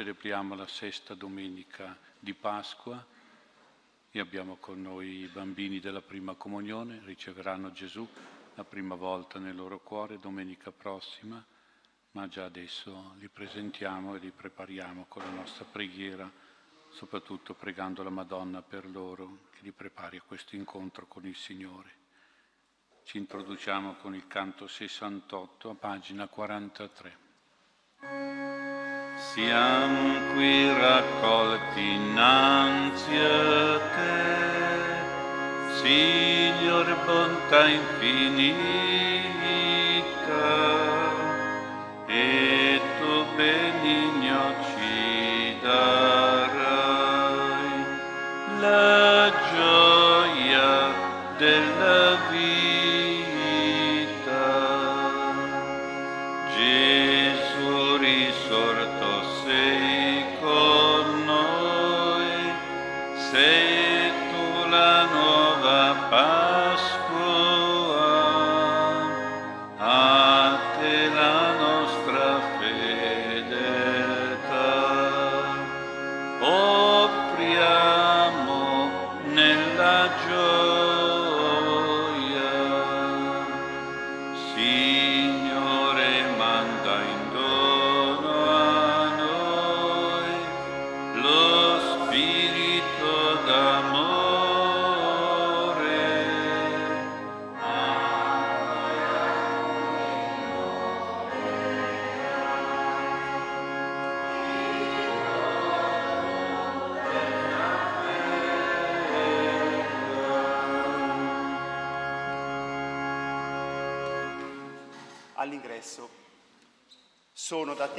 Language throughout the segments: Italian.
celebriamo la sesta domenica di Pasqua e abbiamo con noi i bambini della prima comunione, riceveranno Gesù la prima volta nel loro cuore domenica prossima, ma già adesso li presentiamo e li prepariamo con la nostra preghiera, soprattutto pregando la Madonna per loro, che li prepari a questo incontro con il Signore. Ci introduciamo con il canto 68 a pagina 43. Siamo qui raccolti innanzi a te, Signore bontà infinita,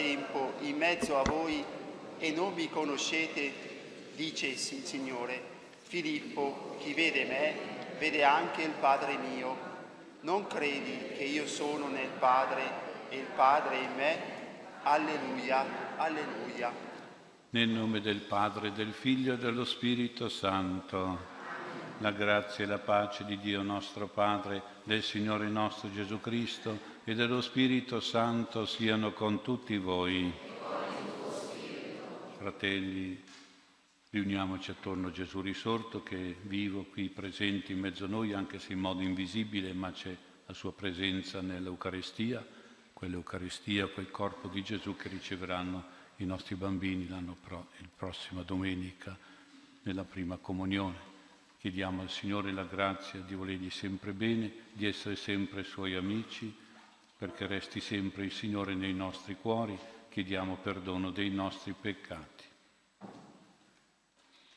tempo in mezzo a voi e non mi conoscete, dice il Signore. Filippo, chi vede me, vede anche il Padre mio. Non credi che io sono nel Padre e il Padre in me? Alleluia, alleluia. Nel nome del Padre, del Figlio e dello Spirito Santo. La grazia e la pace di Dio nostro Padre, del Signore nostro Gesù Cristo e dello Spirito Santo siano con tutti voi. Fratelli, riuniamoci attorno a Gesù risorto che è vivo qui presente in mezzo a noi, anche se in modo invisibile, ma c'è la sua presenza nell'Eucaristia, quell'Eucaristia, quel corpo di Gesù che riceveranno i nostri bambini l'anno pro, il prossima domenica nella prima comunione. Chiediamo al Signore la grazia di volergli sempre bene, di essere sempre suoi amici, perché resti sempre il Signore nei nostri cuori, chiediamo perdono dei nostri peccati.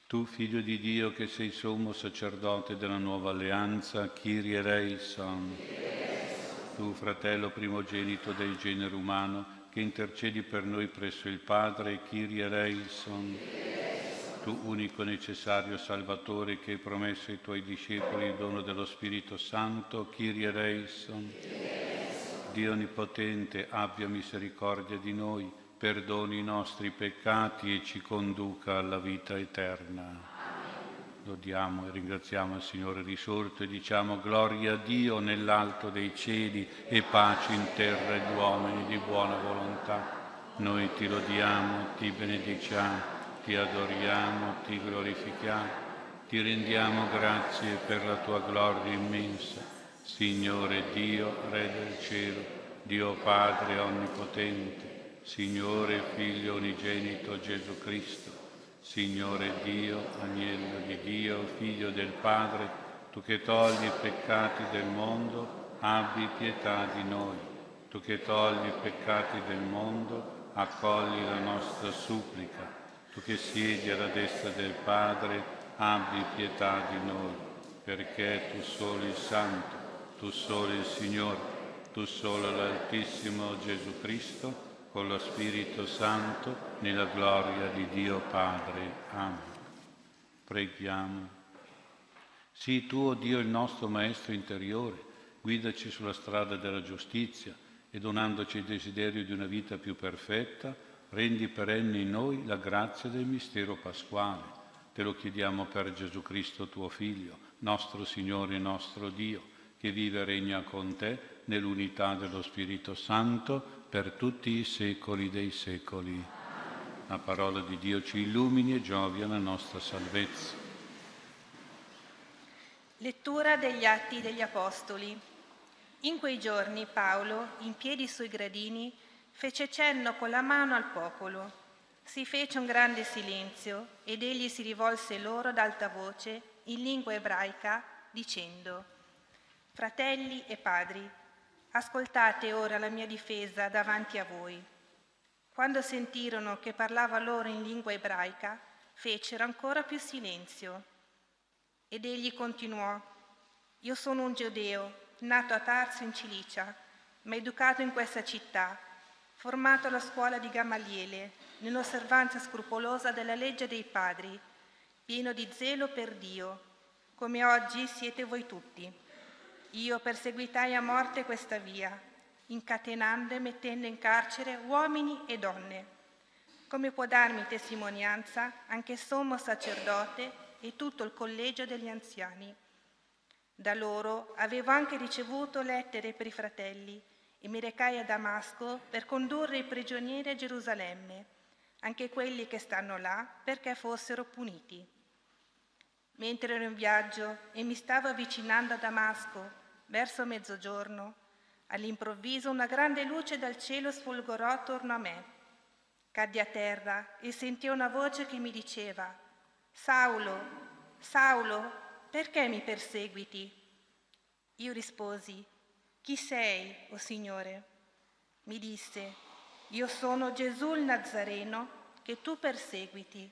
Tu, figlio di Dio, che sei sommo sacerdote della nuova alleanza, Kyrie eleison. Tu, fratello primogenito del genere umano, che intercedi per noi presso il Padre, Kyrie eleison. Tu, unico necessario Salvatore, che hai promesso ai tuoi discepoli il dono dello Spirito Santo, Kyrie eleison. Dio Onnipotente abbia misericordia di noi, perdoni i nostri peccati e ci conduca alla vita eterna. Lodiamo e ringraziamo il Signore risorto e diciamo gloria a Dio nell'alto dei cieli e pace in terra agli uomini di buona volontà. Noi ti lodiamo, ti benediciamo, ti adoriamo, ti glorifichiamo, ti rendiamo grazie per la tua gloria immensa Signore Dio, Re del cielo, Dio Padre Onnipotente, Signore Figlio Unigenito Gesù Cristo, Signore Dio, Agnello di Dio, Figlio del Padre, tu che togli i peccati del mondo, abbi pietà di noi. Tu che togli i peccati del mondo, accogli la nostra supplica. Tu che siedi alla destra del Padre, abbi pietà di noi, perché tu solo il Santo tu solo il Signore, tu solo l'Altissimo Gesù Cristo, con lo Spirito Santo, nella gloria di Dio Padre. Amen. Preghiamo. Sii tu, oh Dio, il nostro Maestro interiore, guidaci sulla strada della giustizia e donandoci il desiderio di una vita più perfetta, rendi perenne in noi la grazia del mistero pasquale. Te lo chiediamo per Gesù Cristo, tuo Figlio, nostro Signore e nostro Dio che vive e regna con te nell'unità dello Spirito Santo per tutti i secoli dei secoli. La parola di Dio ci illumini e giovi alla nostra salvezza. Lettura degli Atti degli Apostoli. In quei giorni Paolo, in piedi sui gradini, fece cenno con la mano al popolo. Si fece un grande silenzio ed egli si rivolse loro ad alta voce in lingua ebraica dicendo, Fratelli e padri, ascoltate ora la mia difesa davanti a voi. Quando sentirono che parlava loro in lingua ebraica, fecero ancora più silenzio. Ed egli continuò, io sono un giudeo, nato a Tarso in Cilicia, ma educato in questa città, formato alla scuola di Gamaliele, nell'osservanza scrupolosa della legge dei padri, pieno di zelo per Dio, come oggi siete voi tutti. Io perseguitai a morte questa via incatenando e mettendo in carcere uomini e donne. Come può darmi testimonianza anche sommo sacerdote e tutto il collegio degli anziani. Da loro avevo anche ricevuto lettere per i fratelli e mi recai a Damasco per condurre i prigionieri a Gerusalemme, anche quelli che stanno là perché fossero puniti. Mentre ero in viaggio e mi stavo avvicinando a Damasco verso mezzogiorno, All'improvviso una grande luce dal cielo sfolgorò attorno a me. Caddi a terra e sentì una voce che mi diceva, Saulo, Saulo, perché mi perseguiti? Io risposi, Chi sei, o oh Signore? Mi disse, Io sono Gesù il Nazareno che tu perseguiti.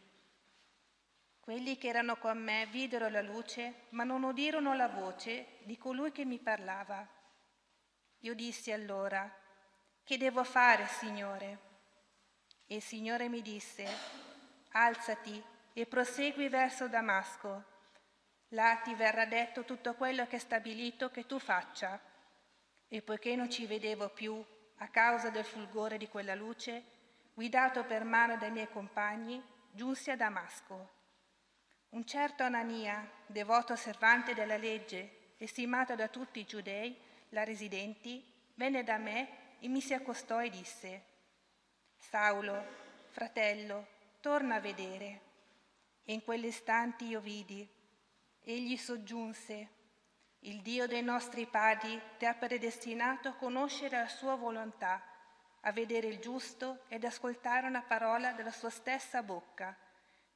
Quelli che erano con me videro la luce, ma non udirono la voce di colui che mi parlava. Io dissi allora, che devo fare, Signore? E il Signore mi disse, alzati e prosegui verso Damasco. Là ti verrà detto tutto quello che è stabilito che tu faccia. E poiché non ci vedevo più a causa del fulgore di quella luce, guidato per mano dai miei compagni, giunsi a Damasco. Un certo Anania, devoto osservante della legge, estimato da tutti i giudei, la residenti, venne da me e mi si accostò e disse, Saulo, fratello, torna a vedere. E in quell'istante io vidi, egli soggiunse, il Dio dei nostri padri ti ha predestinato a conoscere la sua volontà, a vedere il giusto ed ascoltare una parola della sua stessa bocca,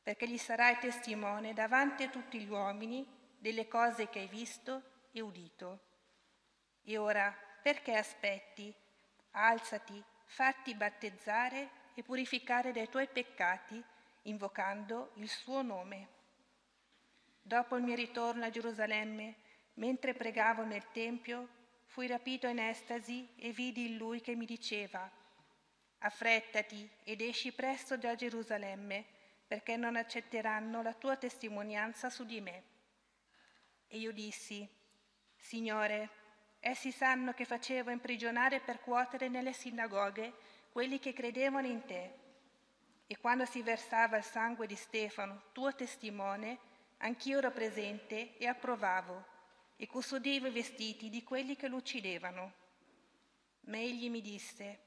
perché gli sarai testimone davanti a tutti gli uomini delle cose che hai visto e udito. E ora, perché aspetti? Alzati, fatti battezzare e purificare dai tuoi peccati, invocando il suo nome. Dopo il mio ritorno a Gerusalemme, mentre pregavo nel Tempio, fui rapito in estasi e vidi in lui che mi diceva, affrettati ed esci presto da Gerusalemme, perché non accetteranno la tua testimonianza su di me. E io dissi, Signore, Essi sanno che facevo imprigionare e percuotere nelle sinagoghe quelli che credevano in te. E quando si versava il sangue di Stefano, tuo testimone, anch'io ero presente e approvavo e custodivo i vestiti di quelli che lo uccidevano. Ma egli mi disse,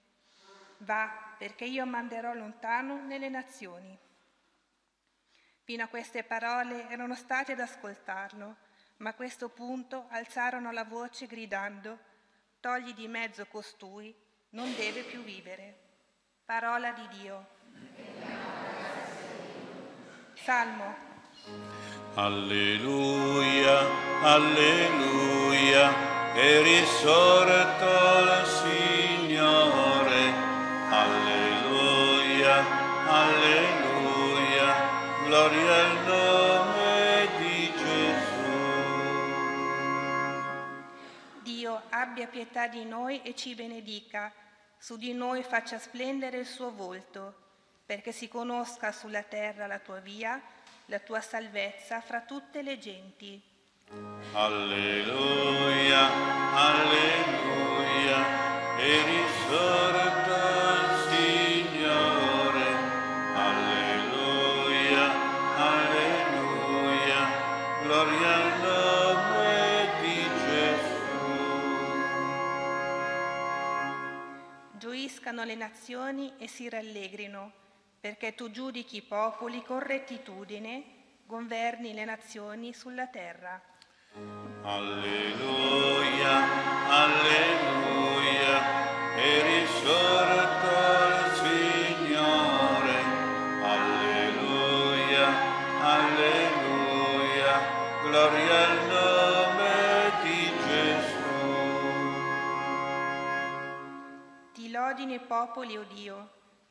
va perché io manderò lontano nelle nazioni. Fino a queste parole erano stati ad ascoltarlo ma a questo punto alzarono la voce gridando, togli di mezzo costui, non deve più vivere. Parola di Dio. Salmo. Alleluia, alleluia, è risorto il abbia pietà di noi e ci benedica, su di noi faccia splendere il suo volto, perché si conosca sulla terra la tua via, la tua salvezza fra tutte le genti. Alleluia, alleluia, e risorto Gioiscano le nazioni e si rallegrino, perché tu giudichi i popoli con rettitudine, governi le nazioni sulla terra. Alleluia, alleluia, è risorto i popoli, o Dio,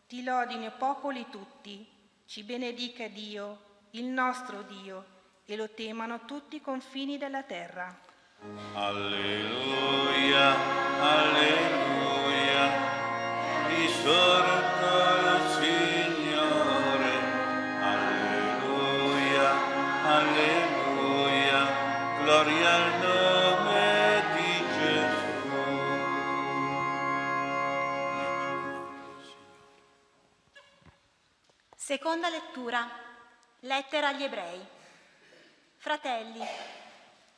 ti lodino i popoli tutti, ci benedica Dio, il nostro Dio, e lo temano tutti i confini della terra. Alleluia, alleluia, risorto il Signore. Seconda lettura. Lettera agli ebrei. Fratelli,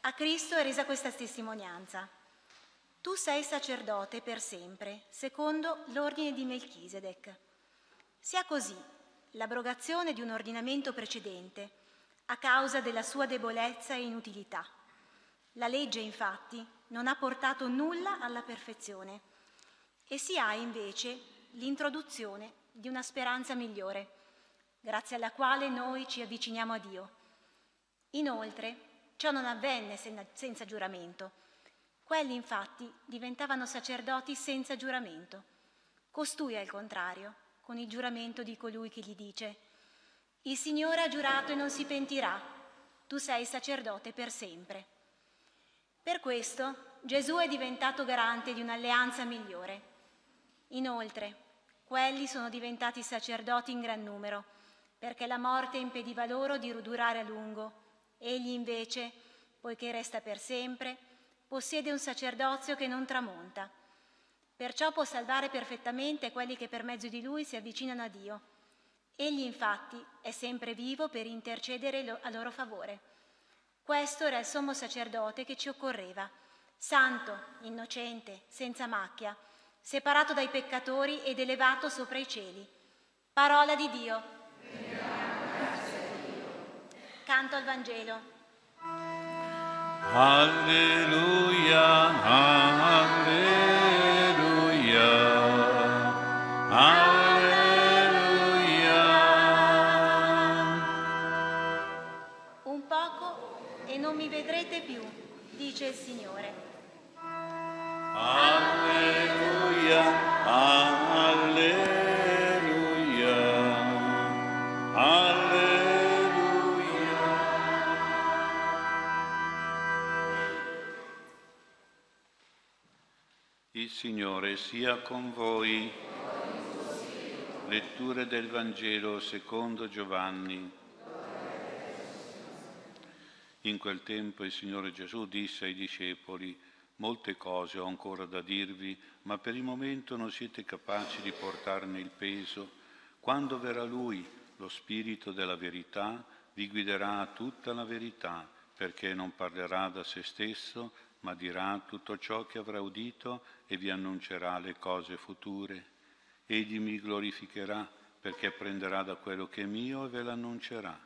a Cristo è resa questa testimonianza. Tu sei sacerdote per sempre, secondo l'ordine di Melchisedec. Sia così l'abrogazione di un ordinamento precedente a causa della sua debolezza e inutilità. La legge, infatti, non ha portato nulla alla perfezione e si ha invece l'introduzione di una speranza migliore grazie alla quale noi ci avviciniamo a Dio. Inoltre, ciò non avvenne senza giuramento. Quelli infatti diventavano sacerdoti senza giuramento. Costui, al contrario, con il giuramento di colui che gli dice, Il Signore ha giurato e non si pentirà, tu sei sacerdote per sempre. Per questo Gesù è diventato garante di un'alleanza migliore. Inoltre, quelli sono diventati sacerdoti in gran numero perché la morte impediva loro di durare a lungo. Egli invece, poiché resta per sempre, possiede un sacerdozio che non tramonta. Perciò può salvare perfettamente quelli che per mezzo di lui si avvicinano a Dio. Egli infatti è sempre vivo per intercedere a loro favore. Questo era il sommo sacerdote che ci occorreva, santo, innocente, senza macchia, separato dai peccatori ed elevato sopra i cieli. Parola di Dio. Canto al Vangelo. Alleluia, Signore sia con voi. Letture del Vangelo secondo Giovanni. In quel tempo il Signore Gesù disse ai discepoli, molte cose ho ancora da dirvi, ma per il momento non siete capaci di portarne il peso. Quando verrà Lui, lo Spirito della verità, vi guiderà a tutta la verità, perché non parlerà da se stesso, ma dirà tutto ciò che avrà udito e vi annuncerà le cose future. Egli mi glorificherà, perché prenderà da quello che è mio e ve l'annuncerà.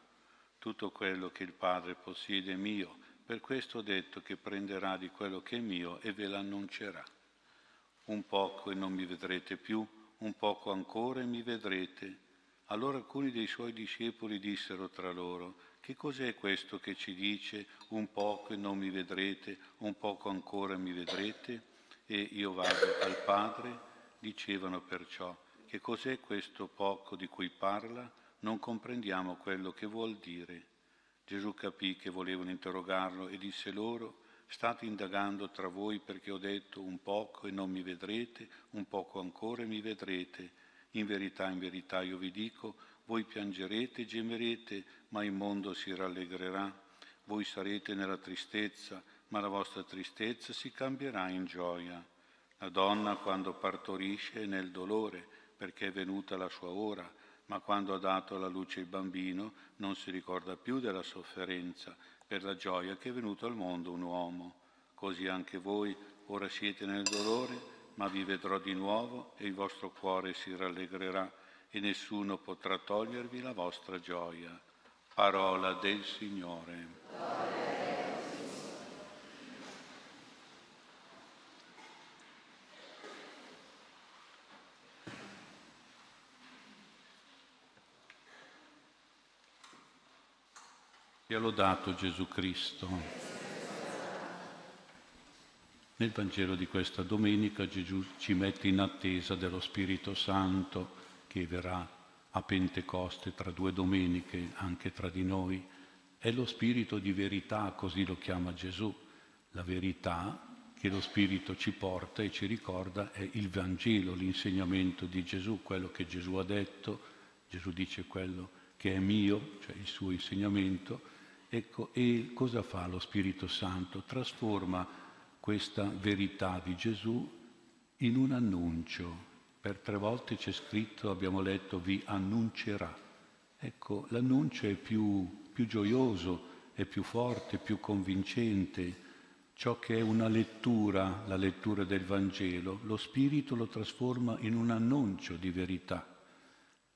Tutto quello che il Padre possiede è mio, per questo ho detto che prenderà di quello che è mio e ve l'annuncerà. Un poco e non mi vedrete più, un poco ancora e mi vedrete. Allora alcuni dei suoi discepoli dissero tra loro, che cos'è questo che ci dice un poco e non mi vedrete, un poco ancora mi vedrete? E io vado al Padre? Dicevano perciò, che cos'è questo poco di cui parla? Non comprendiamo quello che vuol dire. Gesù capì che volevano interrogarlo e disse loro, state indagando tra voi perché ho detto un poco e non mi vedrete, un poco ancora e mi vedrete. In verità, in verità io vi dico, voi piangerete e gemerete, ma il mondo si rallegrerà. Voi sarete nella tristezza, ma la vostra tristezza si cambierà in gioia. La donna quando partorisce è nel dolore, perché è venuta la sua ora, ma quando ha dato alla luce il bambino non si ricorda più della sofferenza per la gioia che è venuto al mondo un uomo. Così anche voi ora siete nel dolore, ma vi vedrò di nuovo e il vostro cuore si rallegrerà e nessuno potrà togliervi la vostra gioia. Parola del Signore. Sia lodato Gesù Cristo. Nel Vangelo di questa domenica Gesù ci mette in attesa dello Spirito Santo che verrà a Pentecoste tra due domeniche anche tra di noi. È lo Spirito di verità, così lo chiama Gesù. La verità che lo Spirito ci porta e ci ricorda è il Vangelo, l'insegnamento di Gesù, quello che Gesù ha detto. Gesù dice quello che è mio, cioè il suo insegnamento Ecco, e cosa fa lo Spirito Santo? Trasforma questa verità di Gesù in un annuncio. Per tre volte c'è scritto, abbiamo letto, vi annuncerà. Ecco, l'annuncio è più, più gioioso, è più forte, più convincente. Ciò che è una lettura, la lettura del Vangelo, lo Spirito lo trasforma in un annuncio di verità.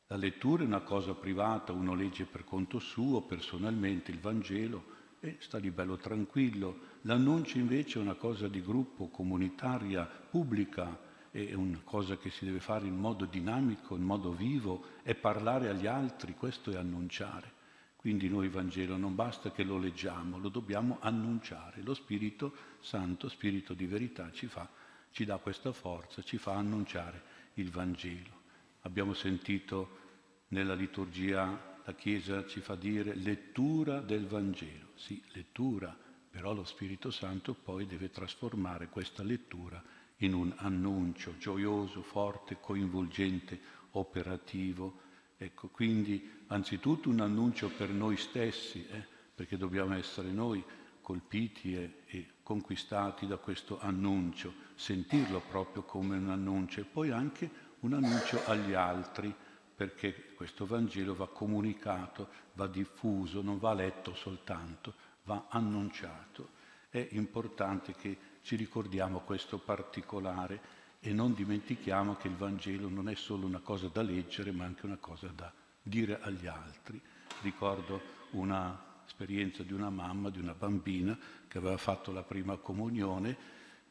La lettura è una cosa privata, uno legge per conto suo, personalmente, il Vangelo e sta lì bello tranquillo. L'annuncio invece è una cosa di gruppo, comunitaria, pubblica, è una cosa che si deve fare in modo dinamico, in modo vivo, è parlare agli altri, questo è annunciare. Quindi noi Vangelo non basta che lo leggiamo, lo dobbiamo annunciare. Lo Spirito Santo, Spirito di verità, ci, fa, ci dà questa forza, ci fa annunciare il Vangelo. Abbiamo sentito nella liturgia la Chiesa ci fa dire lettura del Vangelo. Sì, lettura, però lo Spirito Santo poi deve trasformare questa lettura in un annuncio gioioso, forte, coinvolgente, operativo. Ecco, quindi anzitutto un annuncio per noi stessi, eh, perché dobbiamo essere noi colpiti e, e conquistati da questo annuncio, sentirlo proprio come un annuncio e poi anche un annuncio agli altri perché questo Vangelo va comunicato, va diffuso, non va letto soltanto, va annunciato. È importante che ci ricordiamo questo particolare e non dimentichiamo che il Vangelo non è solo una cosa da leggere, ma anche una cosa da dire agli altri. Ricordo un'esperienza di una mamma, di una bambina che aveva fatto la prima comunione,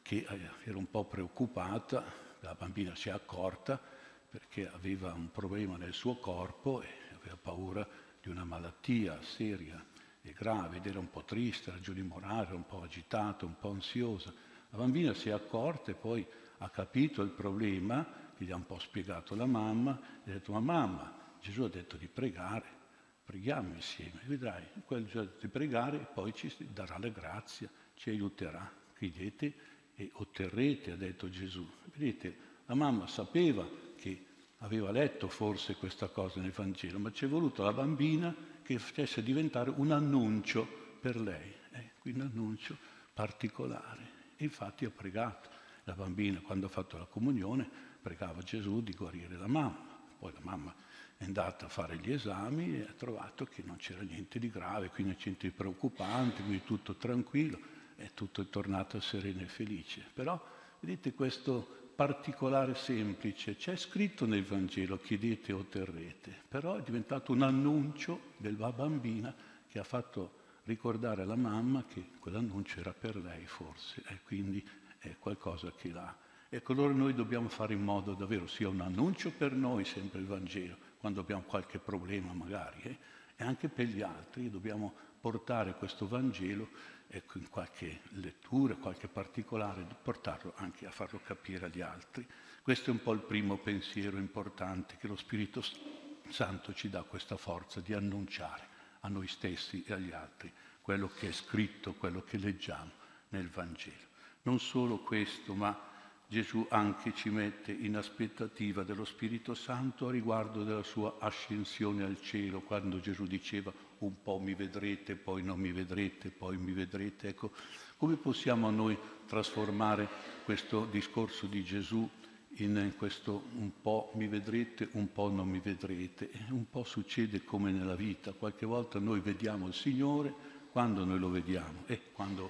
che eh, era un po' preoccupata, la bambina si è accorta, perché aveva un problema nel suo corpo e aveva paura di una malattia seria e grave ed era un po' triste, ragioni morali, un po' agitata, un po' ansiosa. Bambina si è accorta e poi ha capito il problema, che gli ha un po' spiegato la mamma, e ha detto ma mamma, Gesù ha detto di pregare, preghiamo insieme, vedrai, quello Gesù ha detto di pregare e poi ci darà la grazia, ci aiuterà, chiedete e otterrete, ha detto Gesù. Vedete, la mamma sapeva che aveva letto forse questa cosa nel Vangelo, ma ci è voluto la bambina che facesse diventare un annuncio per lei, eh, un annuncio particolare. E infatti ha pregato. La bambina, quando ha fatto la comunione, pregava Gesù di guarire la mamma. Poi la mamma è andata a fare gli esami e ha trovato che non c'era niente di grave, quindi niente di preoccupante, quindi tutto tranquillo e tutto è tornato sereno e felice. Però, vedete, questo particolare semplice, c'è scritto nel Vangelo chiedete e otterrete, però è diventato un annuncio della bambina che ha fatto ricordare alla mamma che quell'annuncio era per lei forse e quindi è qualcosa che l'ha. Ecco, allora noi dobbiamo fare in modo davvero sia un annuncio per noi, sempre il Vangelo, quando abbiamo qualche problema magari, eh? e anche per gli altri, dobbiamo portare questo Vangelo ecco, in qualche lettura, qualche particolare, portarlo anche a farlo capire agli altri. Questo è un po' il primo pensiero importante, che lo Spirito Santo ci dà questa forza di annunciare a noi stessi e agli altri quello che è scritto, quello che leggiamo nel Vangelo. Non solo questo, ma Gesù anche ci mette in aspettativa dello Spirito Santo a riguardo della sua ascensione al cielo, quando Gesù diceva un po' mi vedrete, poi non mi vedrete, poi mi vedrete. Ecco, come possiamo noi trasformare questo discorso di Gesù in questo un po' mi vedrete, un po' non mi vedrete? Un po' succede come nella vita, qualche volta noi vediamo il Signore quando noi lo vediamo. E quando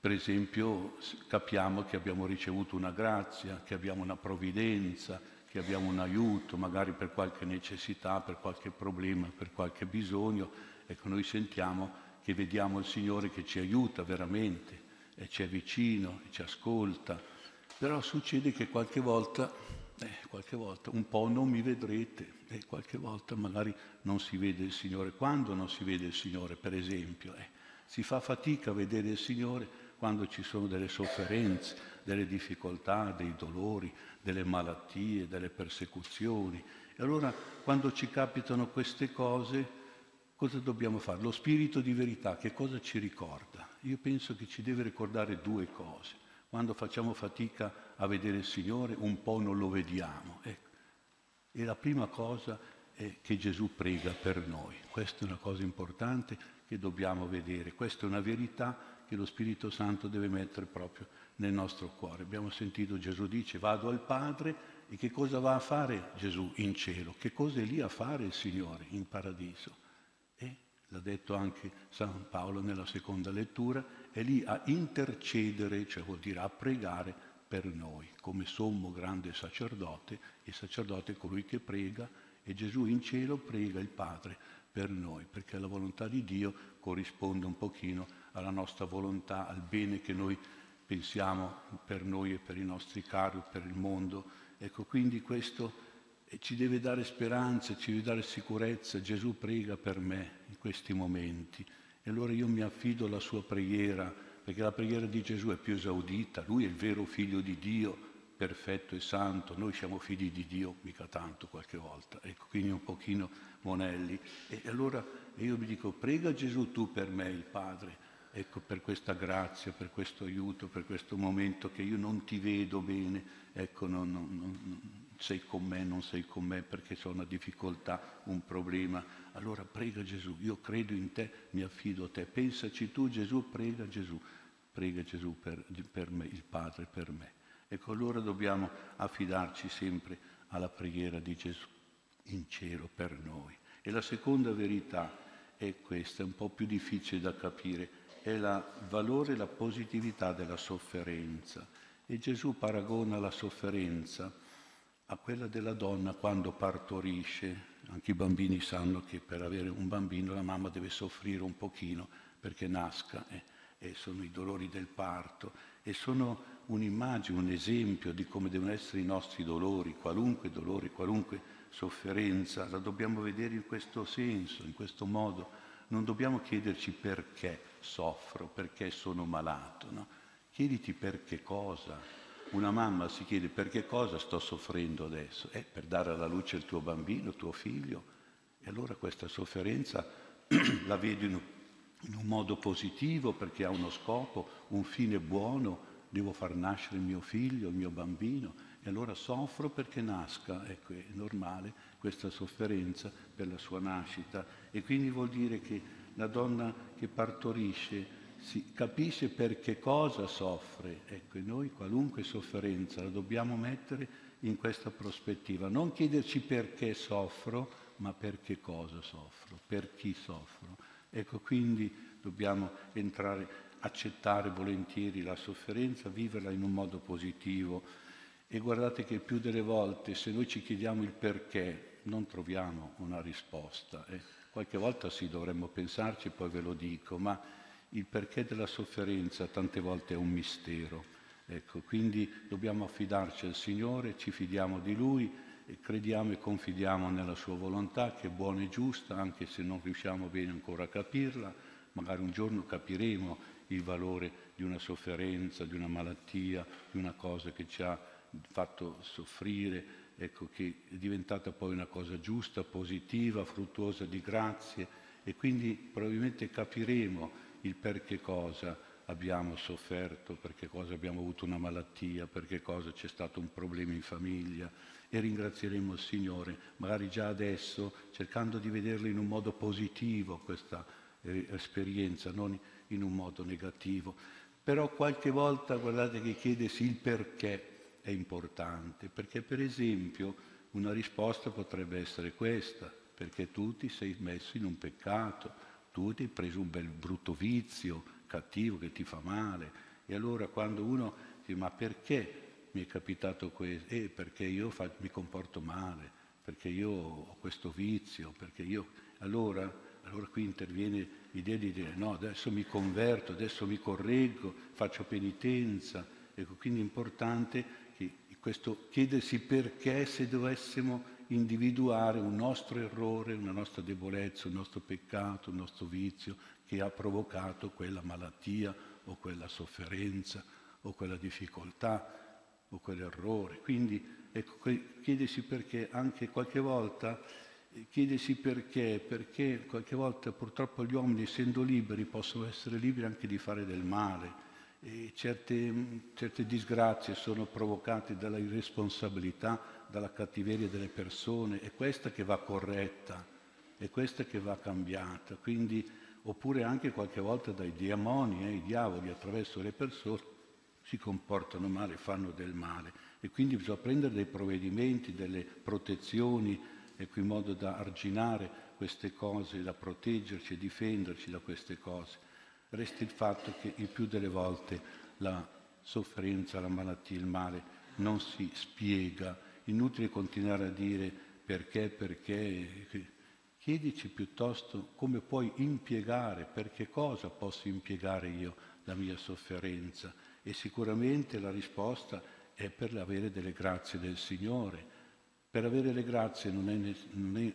per esempio capiamo che abbiamo ricevuto una grazia, che abbiamo una provvidenza, che abbiamo un aiuto, magari per qualche necessità, per qualche problema, per qualche bisogno, ecco noi sentiamo che vediamo il Signore che ci aiuta veramente e ci è vicino e ci ascolta, però succede che qualche volta, eh, qualche volta un po' non mi vedrete e qualche volta magari non si vede il Signore. Quando non si vede il Signore, per esempio? Eh, si fa fatica a vedere il Signore quando ci sono delle sofferenze, delle difficoltà, dei dolori, delle malattie, delle persecuzioni. E allora quando ci capitano queste cose, cosa dobbiamo fare? Lo spirito di verità, che cosa ci ricorda? Io penso che ci deve ricordare due cose. Quando facciamo fatica a vedere il Signore, un po' non lo vediamo. Ecco. E la prima cosa è che Gesù prega per noi. Questa è una cosa importante che dobbiamo vedere. Questa è una verità che lo Spirito Santo deve mettere proprio nel nostro cuore. Abbiamo sentito Gesù dice vado al Padre e che cosa va a fare Gesù in cielo? Che cosa è lì a fare il Signore in paradiso? L'ha detto anche San Paolo nella seconda lettura, è lì a intercedere, cioè vuol dire a pregare per noi, come sommo grande sacerdote, il sacerdote è colui che prega e Gesù in cielo prega il Padre per noi, perché la volontà di Dio corrisponde un pochino alla nostra volontà, al bene che noi pensiamo per noi e per i nostri cari, per il mondo. Ecco, quindi questo eh, ci deve dare speranza, ci deve dare sicurezza. Gesù prega per me in questi momenti. E allora io mi affido alla sua preghiera, perché la preghiera di Gesù è più esaudita. Lui è il vero figlio di Dio, perfetto e santo. Noi siamo figli di Dio, mica tanto qualche volta. Ecco, quindi un pochino monelli. E allora io mi dico, prega Gesù tu per me, il Padre ecco, per questa grazia, per questo aiuto, per questo momento che io non ti vedo bene, ecco, non, non, non, sei con me, non sei con me perché c'è una difficoltà, un problema. Allora prega Gesù, io credo in te, mi affido a te. Pensaci tu Gesù, prega Gesù, prega Gesù per, per me, il Padre per me. Ecco, allora dobbiamo affidarci sempre alla preghiera di Gesù in cielo per noi. E la seconda verità è questa, è un po' più difficile da capire è il valore e la positività della sofferenza. E Gesù paragona la sofferenza a quella della donna quando partorisce. Anche i bambini sanno che per avere un bambino la mamma deve soffrire un pochino perché nasca eh, e sono i dolori del parto e sono un'immagine, un esempio di come devono essere i nostri dolori, qualunque dolore, qualunque sofferenza, la dobbiamo vedere in questo senso, in questo modo. Non dobbiamo chiederci perché, soffro, perché sono malato. No? Chiediti per che cosa. Una mamma si chiede per che cosa sto soffrendo adesso? È per dare alla luce il tuo bambino, il tuo figlio. E allora questa sofferenza la vedi in, in un modo positivo perché ha uno scopo, un fine buono. Devo far nascere il mio figlio, il mio bambino. E allora soffro perché nasca. Ecco, è normale questa sofferenza per la sua nascita. E quindi vuol dire che la donna che partorisce si capisce per che cosa soffre. Ecco, e noi qualunque sofferenza la dobbiamo mettere in questa prospettiva, non chiederci perché soffro, ma per che cosa soffro, per chi soffro. Ecco, quindi dobbiamo entrare, accettare volentieri la sofferenza, viverla in un modo positivo. E guardate che più delle volte se noi ci chiediamo il perché non troviamo una risposta. Eh. Qualche volta sì, dovremmo pensarci, poi ve lo dico, ma il perché della sofferenza tante volte è un mistero. Ecco, quindi dobbiamo affidarci al Signore, ci fidiamo di Lui e crediamo e confidiamo nella Sua volontà che è buona e giusta, anche se non riusciamo bene ancora a capirla, magari un giorno capiremo il valore di una sofferenza, di una malattia, di una cosa che ci ha fatto soffrire, ecco, che è diventata poi una cosa giusta, positiva, fruttuosa di grazie e quindi probabilmente capiremo il perché cosa abbiamo sofferto, perché cosa abbiamo avuto una malattia, perché cosa c'è stato un problema in famiglia e ringrazieremo il Signore, magari già adesso, cercando di vederla in un modo positivo questa eh, esperienza, non in un modo negativo. Però qualche volta guardate che chiedersi il perché è importante, perché per esempio una risposta potrebbe essere questa, perché tu ti sei messo in un peccato, tu ti hai preso un bel brutto vizio cattivo che ti fa male. E allora quando uno dice ma perché mi è capitato questo? Eh, perché io fa, mi comporto male, perché io ho questo vizio, perché io... Allora, allora qui interviene l'idea di dire no, adesso mi converto, adesso mi correggo, faccio penitenza. Ecco, quindi è importante che questo chiedersi perché se dovessimo individuare un nostro errore, una nostra debolezza, un nostro peccato, un nostro vizio che ha provocato quella malattia o quella sofferenza o quella difficoltà o quell'errore. Quindi ecco, chiedersi perché anche qualche volta, eh, chiedersi perché, perché qualche volta purtroppo gli uomini essendo liberi possono essere liberi anche di fare del male. Certe, certe disgrazie sono provocate dalla irresponsabilità, dalla cattiveria delle persone, è questa che va corretta, è questa che va cambiata. Quindi, oppure anche qualche volta dai demoni, eh, i diavoli attraverso le persone si comportano male, fanno del male e quindi bisogna prendere dei provvedimenti, delle protezioni, ecco, in modo da arginare queste cose, da proteggerci e difenderci da queste cose. Resta il fatto che il più delle volte la sofferenza, la malattia, il male non si spiega. Inutile continuare a dire perché, perché. Chiedici piuttosto come puoi impiegare, per che cosa posso impiegare io la mia sofferenza e sicuramente la risposta è per avere delle grazie del Signore. Per avere le grazie non è, non è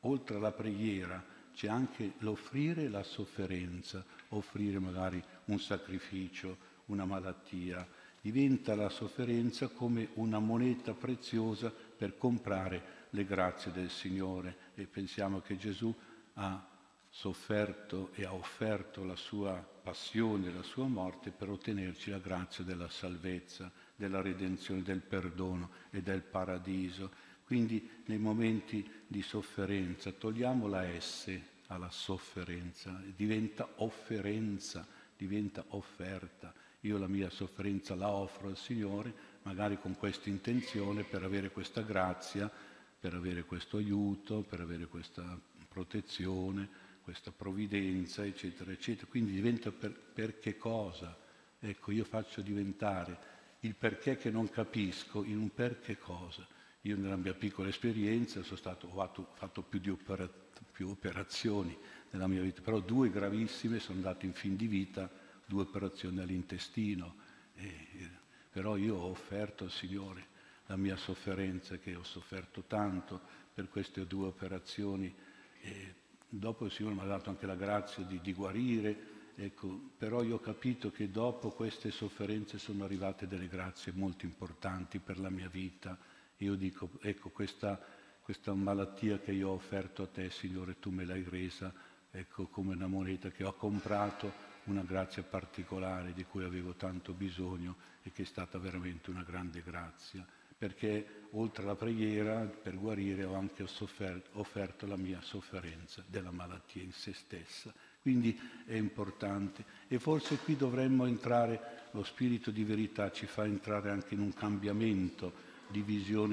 oltre alla preghiera, c'è anche l'offrire la sofferenza, offrire magari un sacrificio, una malattia. Diventa la sofferenza come una moneta preziosa per comprare le grazie del Signore e pensiamo che Gesù ha sofferto e ha offerto la sua passione, la sua morte per ottenerci la grazia della salvezza, della redenzione, del perdono e del paradiso. Quindi nei momenti di sofferenza togliamo la S alla sofferenza, diventa offerenza, diventa offerta. Io la mia sofferenza la offro al Signore, magari con questa intenzione per avere questa grazia, per avere questo aiuto, per avere questa protezione, questa provvidenza, eccetera, eccetera. Quindi diventa per, per che cosa? Ecco, io faccio diventare il perché che non capisco in un per che cosa. Io nella mia piccola esperienza stato, ho fatto, fatto più, opera, più, operazioni nella mia vita, però due gravissime sono andate in fin di vita, due operazioni all'intestino. E, però io ho offerto al Signore la mia sofferenza, che ho sofferto tanto per queste due operazioni. E dopo il Signore mi ha dato anche la grazia di, di guarire, ecco, però io ho capito che dopo queste sofferenze sono arrivate delle grazie molto importanti per la mia vita. Io dico, ecco, questa, questa malattia che io ho offerto a te, Signore, tu me l'hai resa, ecco, come una moneta che ho comprato, una grazia particolare di cui avevo tanto bisogno e che è stata veramente una grande grazia perché oltre alla preghiera per guarire ho anche offerto la mia sofferenza della malattia in se stessa. Quindi è importante e forse qui dovremmo entrare, lo spirito di verità ci fa entrare anche in un cambiamento di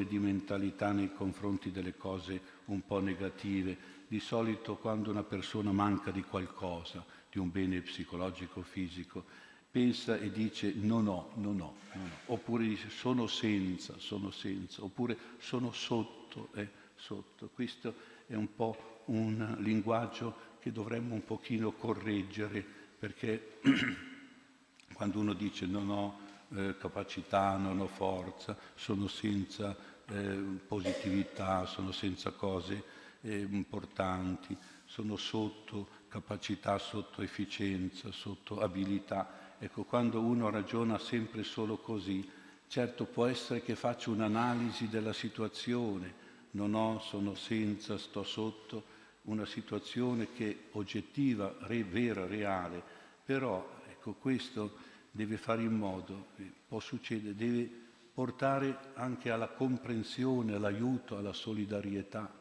di mentalità nei confronti delle cose un po' negative. Di solito quando una persona manca di qualcosa, di un bene psicologico, fisico, pensa e dice non ho, non ho, non ho. oppure dice sono senza, sono senza, oppure sono sotto, eh, sotto. Questo è un po' un linguaggio che dovremmo un pochino correggere perché quando uno dice non ho eh, capacità, non ho forza, sono senza eh, positività, sono senza cose eh, importanti, sono sotto capacità, sotto efficienza, sotto abilità, Ecco, quando uno ragiona sempre solo così, certo può essere che faccia un'analisi della situazione, non ho, sono senza, sto sotto, una situazione che è oggettiva, re, vera, reale, però ecco, questo deve fare in modo, può succedere, deve portare anche alla comprensione, all'aiuto, alla solidarietà.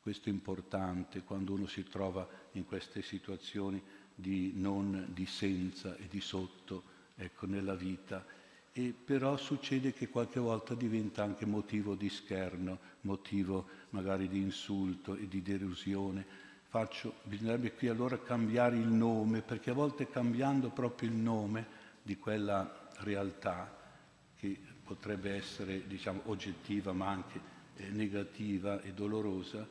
Questo è importante quando uno si trova in queste situazioni di non di senza e di sotto ecco, nella vita. E però succede che qualche volta diventa anche motivo di scherno, motivo magari di insulto e di delusione. Faccio, bisognerebbe qui allora cambiare il nome, perché a volte cambiando proprio il nome di quella realtà che potrebbe essere diciamo, oggettiva ma anche eh, negativa e dolorosa,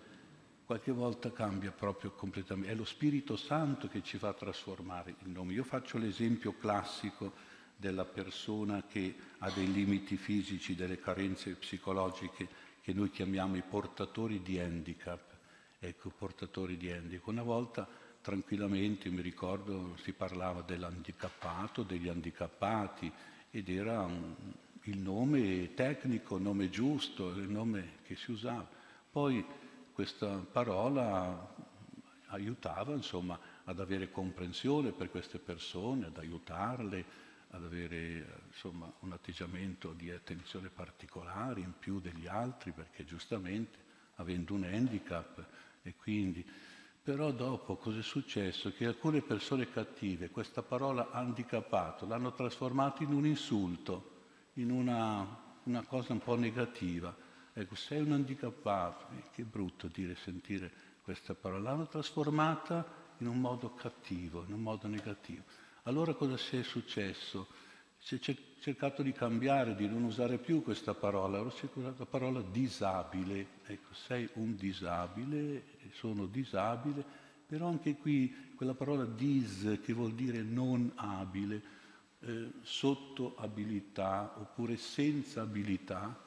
qualche volta cambia proprio completamente. È lo Spirito Santo che ci fa trasformare il nome. Io faccio l'esempio classico della persona che ha dei limiti fisici, delle carenze psicologiche che noi chiamiamo i portatori di handicap. Ecco, portatori di handicap. Una volta tranquillamente, mi ricordo, si parlava dell'handicappato, degli handicappati ed era un, il nome tecnico, il nome giusto, il nome che si usava. Poi questa parola aiutava insomma, ad avere comprensione per queste persone, ad aiutarle, ad avere insomma, un atteggiamento di attenzione particolare in più degli altri, perché giustamente avendo un handicap e quindi però dopo cosa è successo? Che alcune persone cattive questa parola handicappato l'hanno trasformata in un insulto, in una, una cosa un po' negativa. Ecco, sei un handicappato, eh, che brutto dire, sentire questa parola. L'hanno trasformata in un modo cattivo, in un modo negativo. Allora cosa si è successo? Si è cercato di cambiare, di non usare più questa parola, è usato la parola disabile. Ecco, sei un disabile, sono disabile, però anche qui quella parola dis che vuol dire non abile, eh, sotto abilità oppure senza abilità,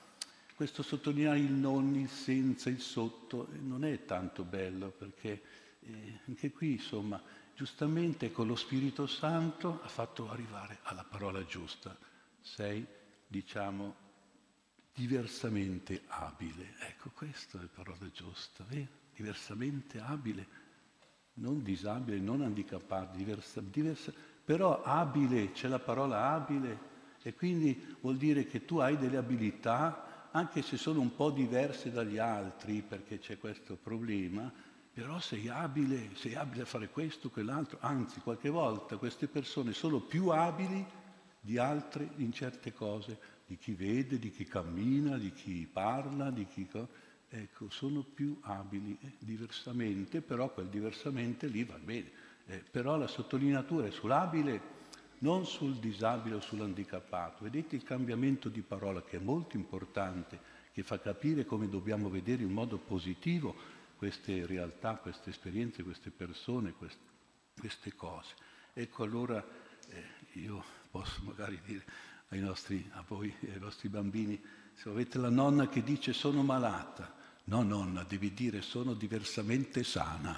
questo sottolineare il non, il senza, il sotto eh, non è tanto bello perché eh, anche qui insomma giustamente con lo Spirito Santo ha fatto arrivare alla parola giusta. Sei, diciamo, diversamente abile. Ecco, questa è la parola giusta, vero? Diversamente abile, non disabile, non handicappato, diversa, diversa, però abile, c'è la parola abile e quindi vuol dire che tu hai delle abilità, anche se sono un po' diverse dagli altri, perché c'è questo problema, però sei abile, sei abile a fare questo, quell'altro, anzi qualche volta queste persone sono più abili di altre in certe cose, di chi vede, di chi cammina, di chi parla, di chi... Ecco, sono più abili eh, diversamente, però quel diversamente lì va bene. Eh, però la sottolineatura è sull'abile, non sul disabile o sull'handicappato. Vedete il cambiamento di parola che è molto importante, che fa capire come dobbiamo vedere in modo positivo queste realtà, queste esperienze, queste persone, queste, queste cose. Ecco allora eh, io posso magari dire ai nostri, a voi, ai vostri bambini, se avete la nonna che dice sono malata, no nonna, devi dire sono diversamente sana.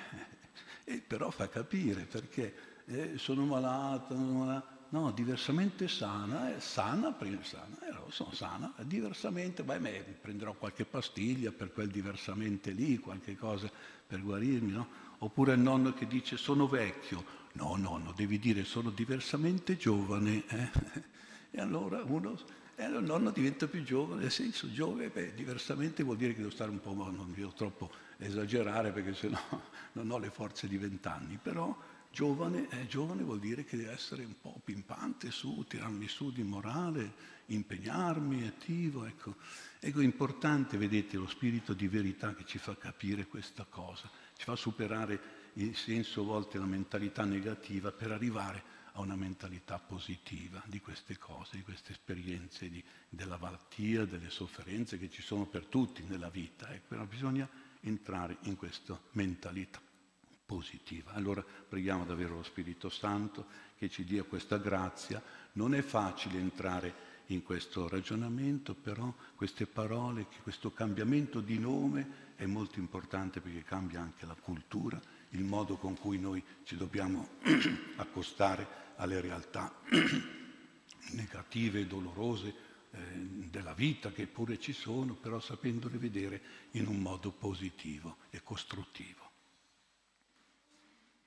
e però fa capire perché eh, sono malata, sono malata no, diversamente sana, eh, sana, prima sana, eh, sono sana, diversamente, beh, me, prenderò qualche pastiglia per quel diversamente lì, qualche cosa per guarirmi, no? Oppure il nonno che dice sono vecchio, no nonno, devi dire sono diversamente giovane, eh? e allora uno, eh, il nonno diventa più giovane, nel senso giovane, beh, diversamente vuol dire che devo stare un po', non devo troppo esagerare perché sennò non ho le forze di vent'anni, però Giovane, eh, giovane vuol dire che deve essere un po' pimpante su, tirarmi su di morale, impegnarmi, attivo. Ecco. ecco, è importante, vedete, lo spirito di verità che ci fa capire questa cosa, ci fa superare il senso a volte la mentalità negativa per arrivare a una mentalità positiva di queste cose, di queste esperienze di, della malattia, delle sofferenze che ci sono per tutti nella vita. Ecco, bisogna entrare in questa mentalità positiva. Allora preghiamo davvero lo Spirito Santo che ci dia questa grazia. Non è facile entrare in questo ragionamento, però queste parole, questo cambiamento di nome è molto importante perché cambia anche la cultura, il modo con cui noi ci dobbiamo accostare alle realtà negative, dolorose eh, della vita che pure ci sono, però sapendole vedere in un modo positivo e costruttivo.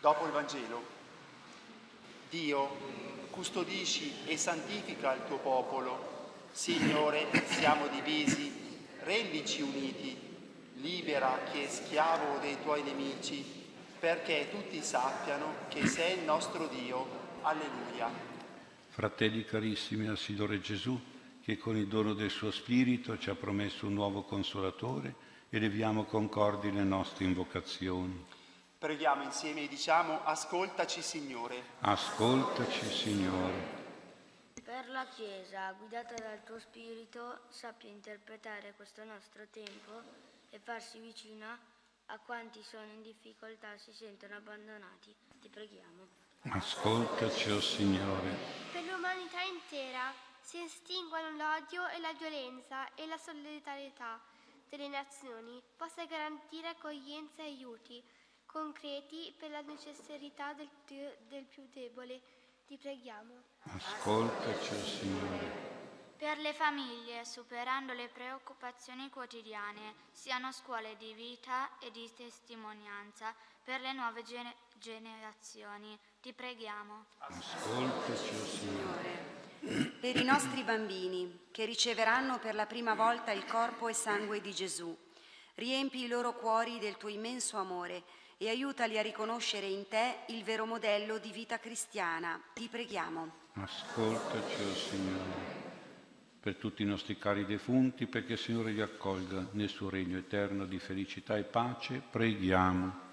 Dopo il Vangelo, Dio custodisci e santifica il tuo popolo Signore, siamo divisi, rendici uniti, libera chi è schiavo dei tuoi nemici, perché tutti sappiano che sei il nostro Dio. Alleluia. Fratelli carissimi al Signore Gesù, che con il dono del suo Spirito ci ha promesso un nuovo consolatore, eleviamo concordi le nostre invocazioni. Preghiamo insieme e diciamo, ascoltaci Signore. Ascoltaci Signore. Per la Chiesa, guidata dal tuo Spirito, sappia interpretare questo nostro tempo e farsi vicina a quanti sono in difficoltà e si sentono abbandonati. Ti preghiamo. Ascoltaci, o oh Signore. Per l'umanità intera si estinguano l'odio e la violenza e la solidarietà delle nazioni possa garantire accoglienza e aiuti concreti per la necessità del, del più debole. Ti preghiamo. Ascoltaci, Signore. Per le famiglie, superando le preoccupazioni quotidiane, siano scuole di vita e di testimonianza per le nuove gene- generazioni. Ti preghiamo. Ascoltaci, Signore per i nostri bambini che riceveranno per la prima volta il corpo e sangue di Gesù. Riempi i loro cuori del tuo immenso amore e aiutali a riconoscere in te il vero modello di vita cristiana. Ti preghiamo. Ascoltaci, oh Signore, per tutti i nostri cari defunti, perché il Signore li accolga nel suo regno eterno di felicità e pace, preghiamo.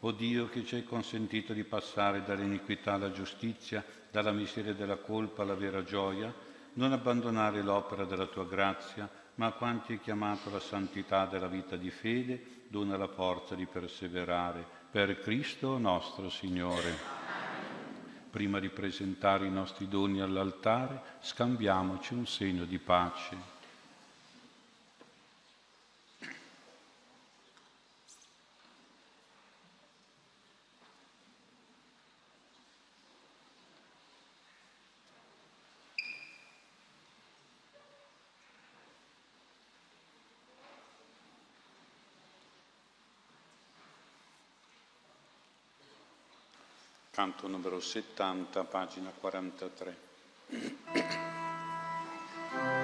O Dio che ci hai consentito di passare dall'iniquità alla giustizia, dalla miseria della colpa alla vera gioia, non abbandonare l'opera della tua grazia, ma a quanti hai chiamato alla santità della vita di fede, dona la forza di perseverare. Per Cristo nostro Signore. Prima di presentare i nostri doni all'altare, scambiamoci un segno di pace. Canto numero 70, pagina 43.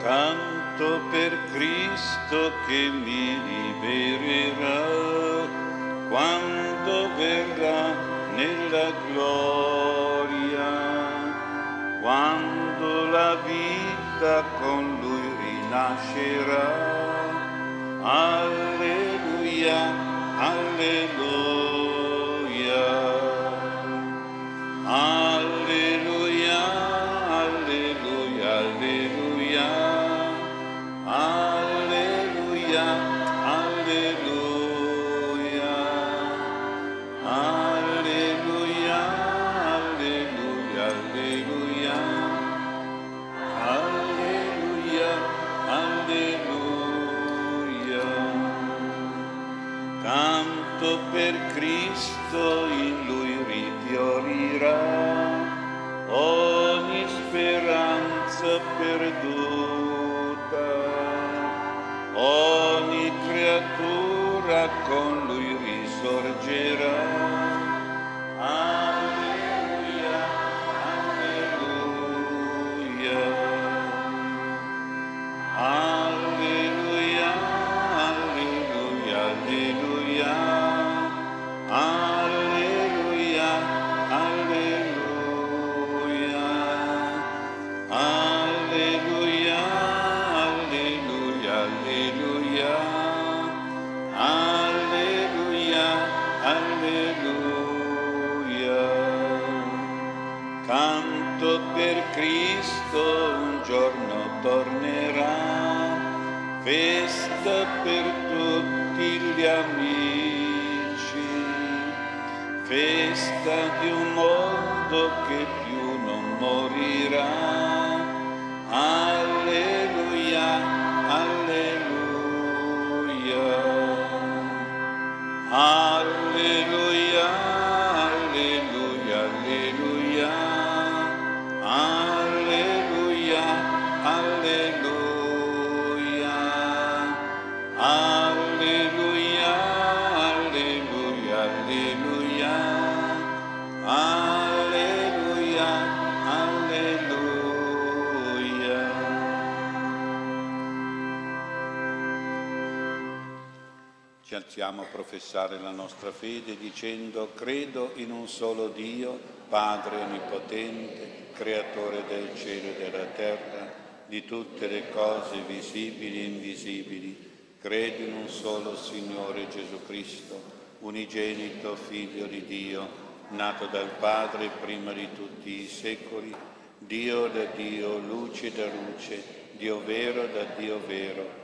Canto per Cristo che mi libererà quando verrà nella gloria, quando la vita con lui rinascerà. Alleluia, alleluia. e o. professare la nostra fede dicendo credo in un solo Dio, Padre Onnipotente, Creatore del cielo e della terra, di tutte le cose visibili e invisibili. Credo in un solo Signore Gesù Cristo, unigenito Figlio di Dio, nato dal Padre prima di tutti i secoli, Dio da Dio, luce da luce, Dio vero da Dio vero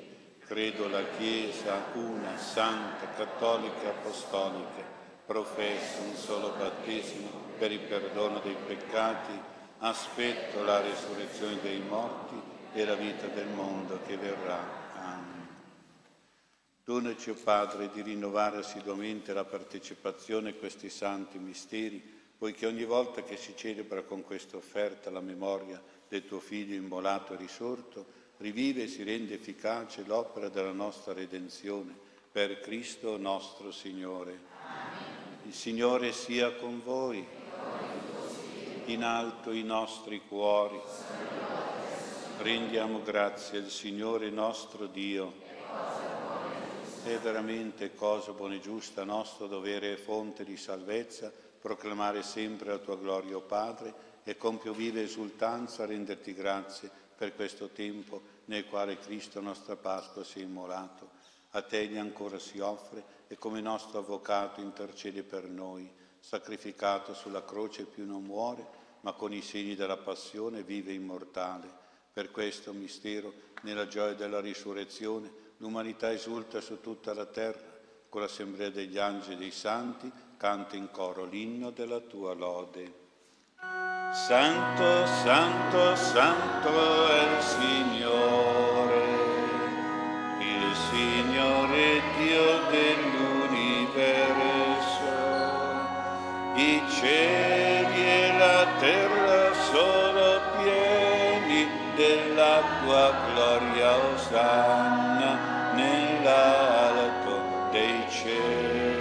Credo la Chiesa una, santa, cattolica e apostolica, professo un solo battesimo per il perdono dei peccati, aspetto la risurrezione dei morti e la vita del mondo che verrà. Amen. Donaci, o Padre, di rinnovare assiduamente la partecipazione a questi santi misteri, poiché ogni volta che si celebra con questa offerta la memoria del tuo Figlio immolato e risorto, rivive e si rende efficace l'opera della nostra redenzione per Cristo nostro Signore. Amen. Il Signore sia con voi. In alto i nostri cuori. Rendiamo grazie al Signore nostro Dio. È veramente cosa buona e giusta, nostro dovere e fonte di salvezza, proclamare sempre la tua gloria, o Padre, e con più viva esultanza renderti grazie per questo tempo nel quale Cristo, nostra Pasqua, si è immolato. A te egli ancora si offre e come nostro avvocato intercede per noi, sacrificato sulla croce più non muore, ma con i segni della passione vive immortale. Per questo mistero, nella gioia della risurrezione, l'umanità esulta su tutta la terra, con l'assemblea degli angeli e dei santi, canta in coro l'inno della tua lode. Santo, santo, santo è il Signore, il Signore Dio dell'universo. I cieli e la terra sono pieni della tua gloria, osanna nell'alto dei cieli.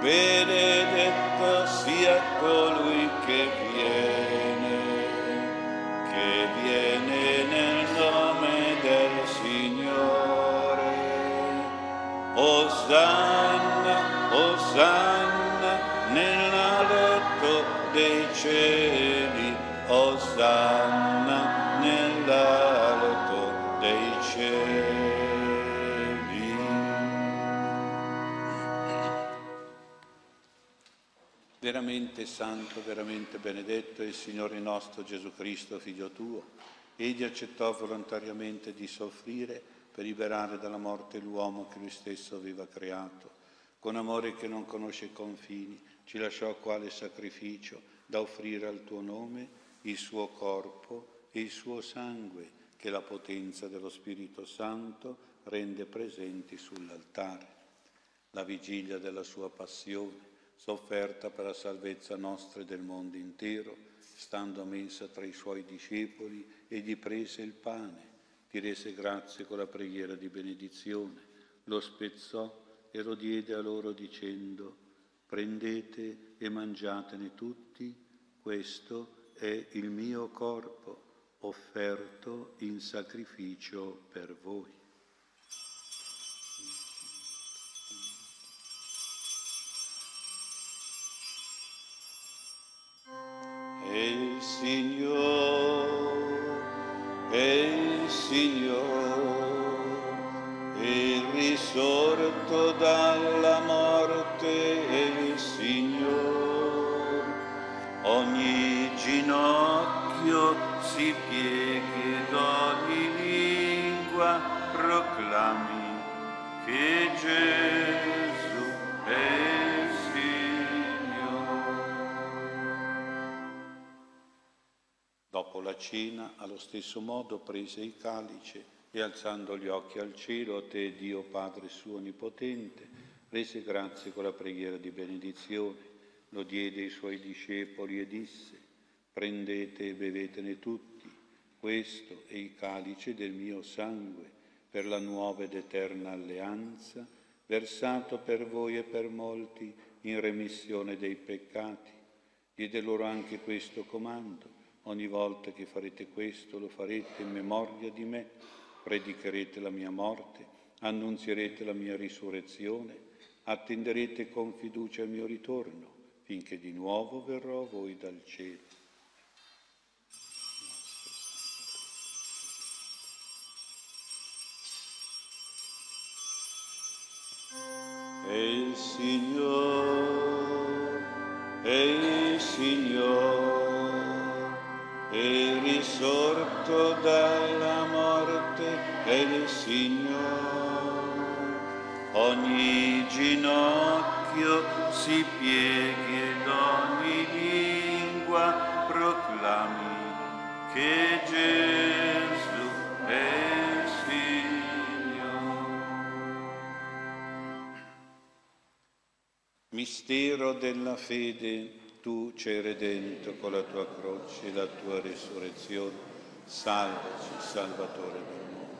Benedetto sia colui che viene, che viene nel nome del Signore. Osanna, Osanna nell'aletto dei cieli, Veramente santo, veramente benedetto è il Signore nostro Gesù Cristo, Figlio tuo. Egli accettò volontariamente di soffrire per liberare dalla morte l'uomo che lui stesso aveva creato. Con amore che non conosce confini, ci lasciò quale sacrificio da offrire al tuo nome il suo corpo e il suo sangue, che la potenza dello Spirito Santo rende presenti sull'altare. La vigilia della sua passione sofferta per la salvezza nostra e del mondo intero, stando a mensa tra i suoi discepoli, egli prese il pane, ti rese grazie con la preghiera di benedizione, lo spezzò e lo diede a loro dicendo, prendete e mangiatene tutti, questo è il mio corpo offerto in sacrificio per voi. e il Signore, risorto dalla morte il Signore. Ogni ginocchio si pieghi ed ogni lingua proclami che Gesù cena, allo stesso modo, prese il calice e alzando gli occhi al cielo, a te Dio Padre suo onnipotente, rese grazie con la preghiera di benedizione, lo diede ai suoi discepoli e disse, prendete e bevetene tutti, questo è il calice del mio sangue, per la nuova ed eterna alleanza, versato per voi e per molti in remissione dei peccati. Diede loro anche questo comando, ogni volta che farete questo lo farete in memoria di me, predicherete la mia morte, annunzierete la mia risurrezione, attenderete con fiducia il mio ritorno, finché di nuovo verrò a voi dal cielo. E il Signore, e il Signore, risorto dalla morte, è il Signore. Ogni ginocchio si pieghi ed ogni lingua proclami che Gesù è Signore. Mistero della fede, tu hai redento con la tua croce e la tua risurrezione. Salvaci, Salvatore del mondo.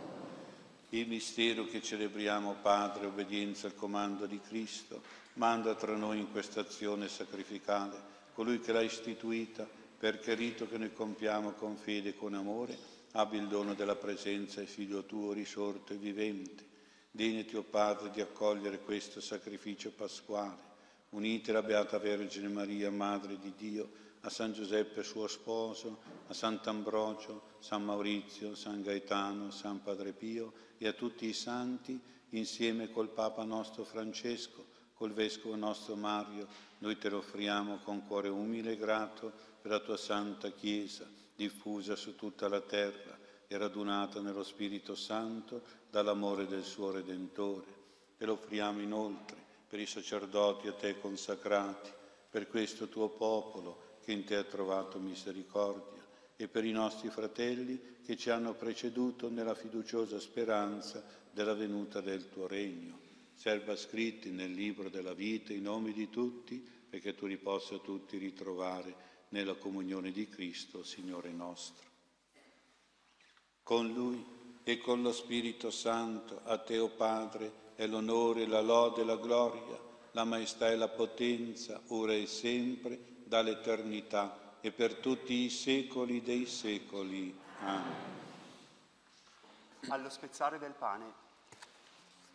Il mistero che celebriamo, Padre, obbedienza al comando di Cristo, manda tra noi in questa azione sacrificale colui che l'ha istituita, perché rito che noi compiamo con fede e con amore abbia il dono della presenza e Figlio tuo risorto e vivente. Degnati, o Padre, di accogliere questo sacrificio pasquale. Unite la Beata Vergine Maria, Madre di Dio, a San Giuseppe suo sposo, a Sant'Ambrogio, San Maurizio, San Gaetano, San Padre Pio e a tutti i santi, insieme col Papa nostro Francesco, col Vescovo nostro Mario, noi te lo offriamo con cuore umile e grato per la tua santa Chiesa, diffusa su tutta la terra e radunata nello Spirito Santo dall'amore del suo Redentore. Te lo offriamo inoltre per i sacerdoti a te consacrati, per questo tuo popolo che in te ha trovato misericordia e per i nostri fratelli che ci hanno preceduto nella fiduciosa speranza della venuta del tuo regno. Serva scritti nel libro della vita i nomi di tutti perché tu li possa tutti ritrovare nella comunione di Cristo, Signore nostro. Con Lui e con lo Spirito Santo, a Te, o Padre, è l'onore, la lode e la gloria, la maestà e la potenza, ora e sempre, dall'eternità e per tutti i secoli dei secoli. Amen. Allo spezzare del pane,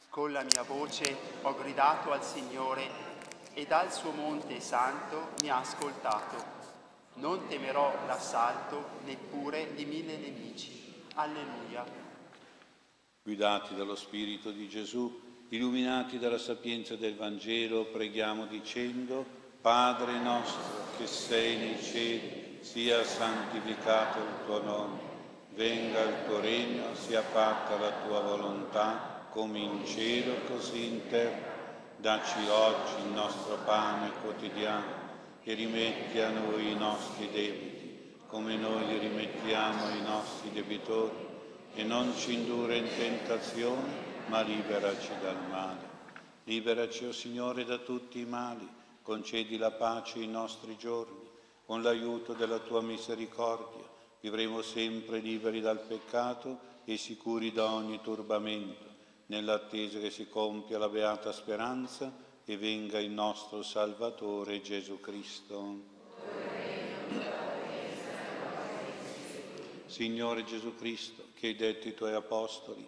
con la mia voce ho gridato al Signore e dal suo monte santo mi ha ascoltato. Non temerò l'assalto neppure di mille nemici. Alleluia. Guidati dallo Spirito di Gesù, illuminati dalla sapienza del Vangelo, preghiamo dicendo, Padre nostro che sei nei cieli, sia santificato il tuo nome, venga il tuo regno, sia fatta la tua volontà, come in cielo così in terra. Dacci oggi il nostro pane quotidiano e rimetti a noi i nostri debiti, come noi rimettiamo ai nostri debitori, e non ci indurre in tentazione, ma liberaci dal male. Liberaci, o oh Signore, da tutti i mali, concedi la pace ai nostri giorni, con l'aiuto della tua misericordia vivremo sempre liberi dal peccato e sicuri da ogni turbamento, nell'attesa che si compia la beata speranza e venga il nostro Salvatore Gesù Cristo. Signore Gesù Cristo, che hai detto ai tuoi apostoli,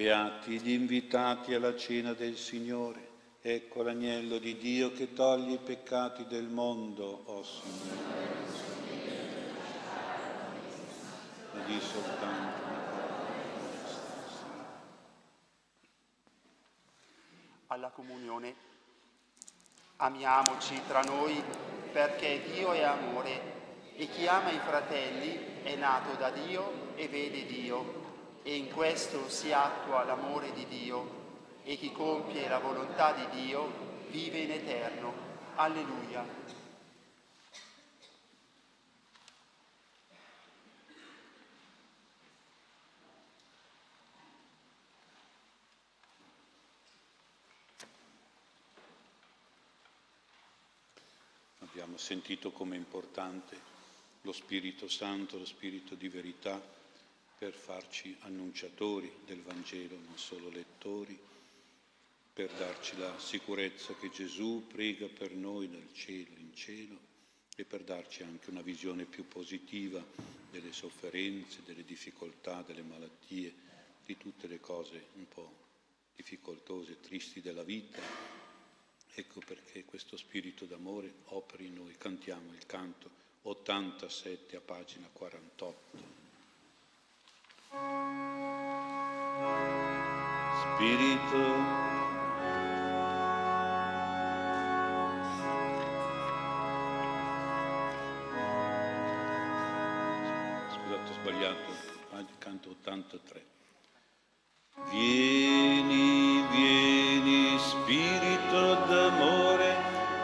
Beati gli invitati alla cena del Signore. Ecco l'agnello di Dio che toglie i peccati del mondo, o oh Signore. Ma di soltanto. Alla comunione amiamoci tra noi perché Dio è amore e chi ama i fratelli è nato da Dio e vede Dio e in questo si attua l'amore di Dio e chi compie la volontà di Dio vive in eterno. Alleluia. Abbiamo sentito come è importante lo Spirito Santo, lo Spirito di verità per farci annunciatori del Vangelo, non solo lettori, per darci la sicurezza che Gesù prega per noi nel cielo, in cielo, e per darci anche una visione più positiva delle sofferenze, delle difficoltà, delle malattie, di tutte le cose un po' difficoltose, tristi della vita. Ecco perché questo spirito d'amore opera in noi. Cantiamo il canto 87 a pagina 48. Spirito Scusate, ho sbagliato, canto 83. Vieni, vieni, Spirito d'amore,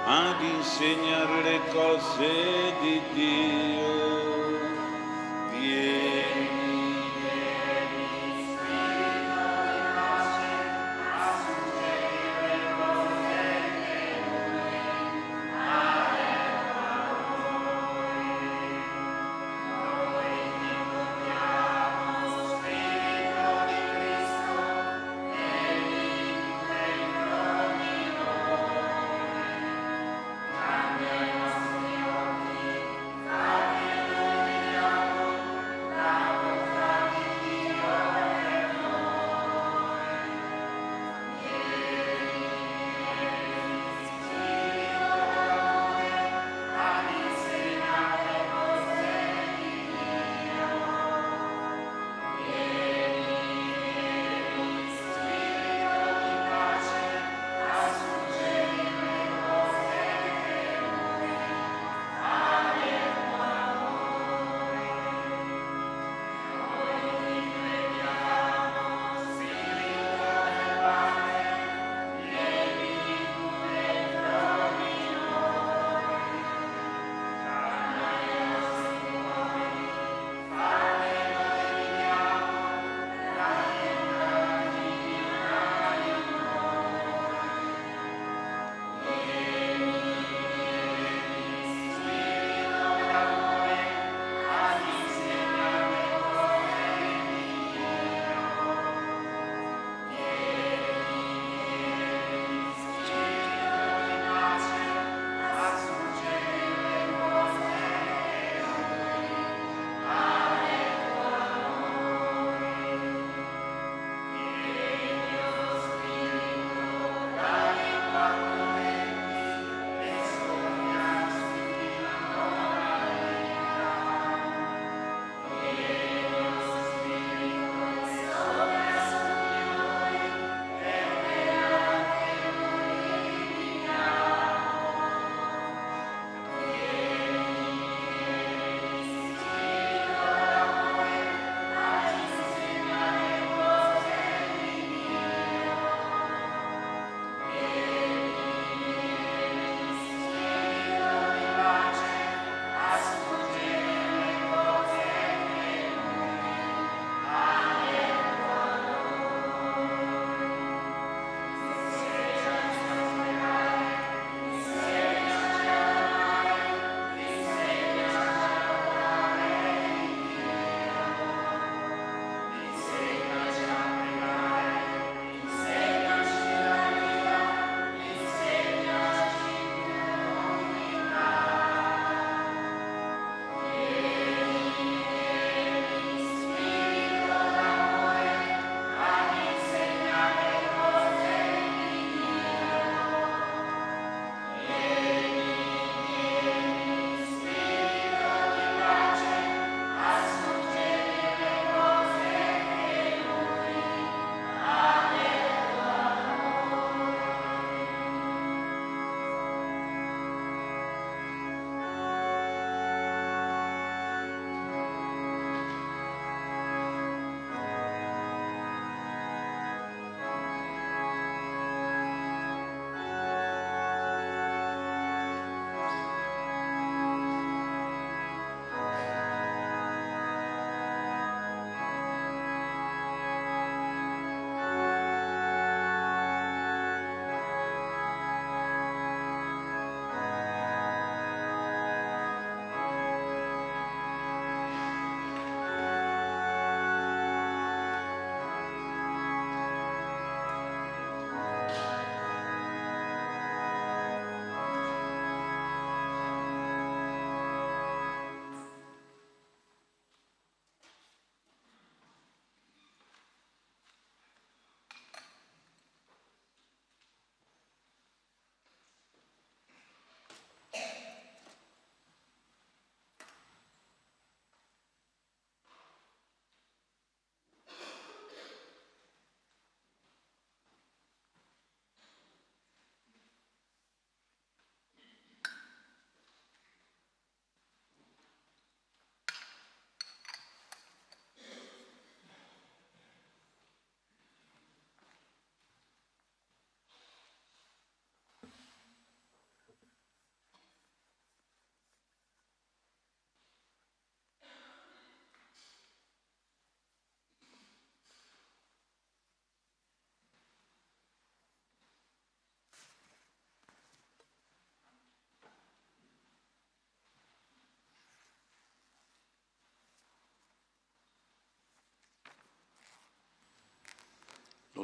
ad insegnare le cose di Dio.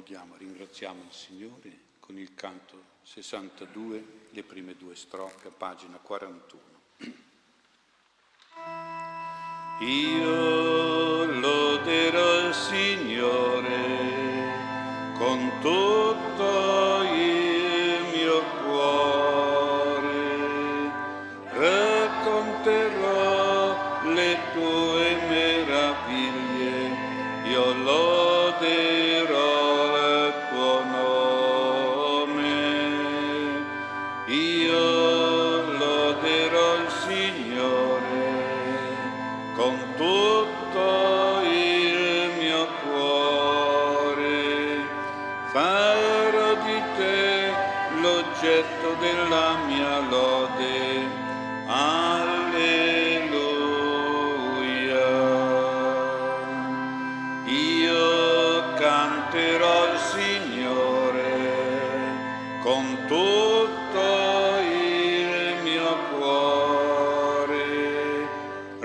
Lodiamo, ringraziamo il Signore con il canto 62, le prime due strofe, pagina 41. Io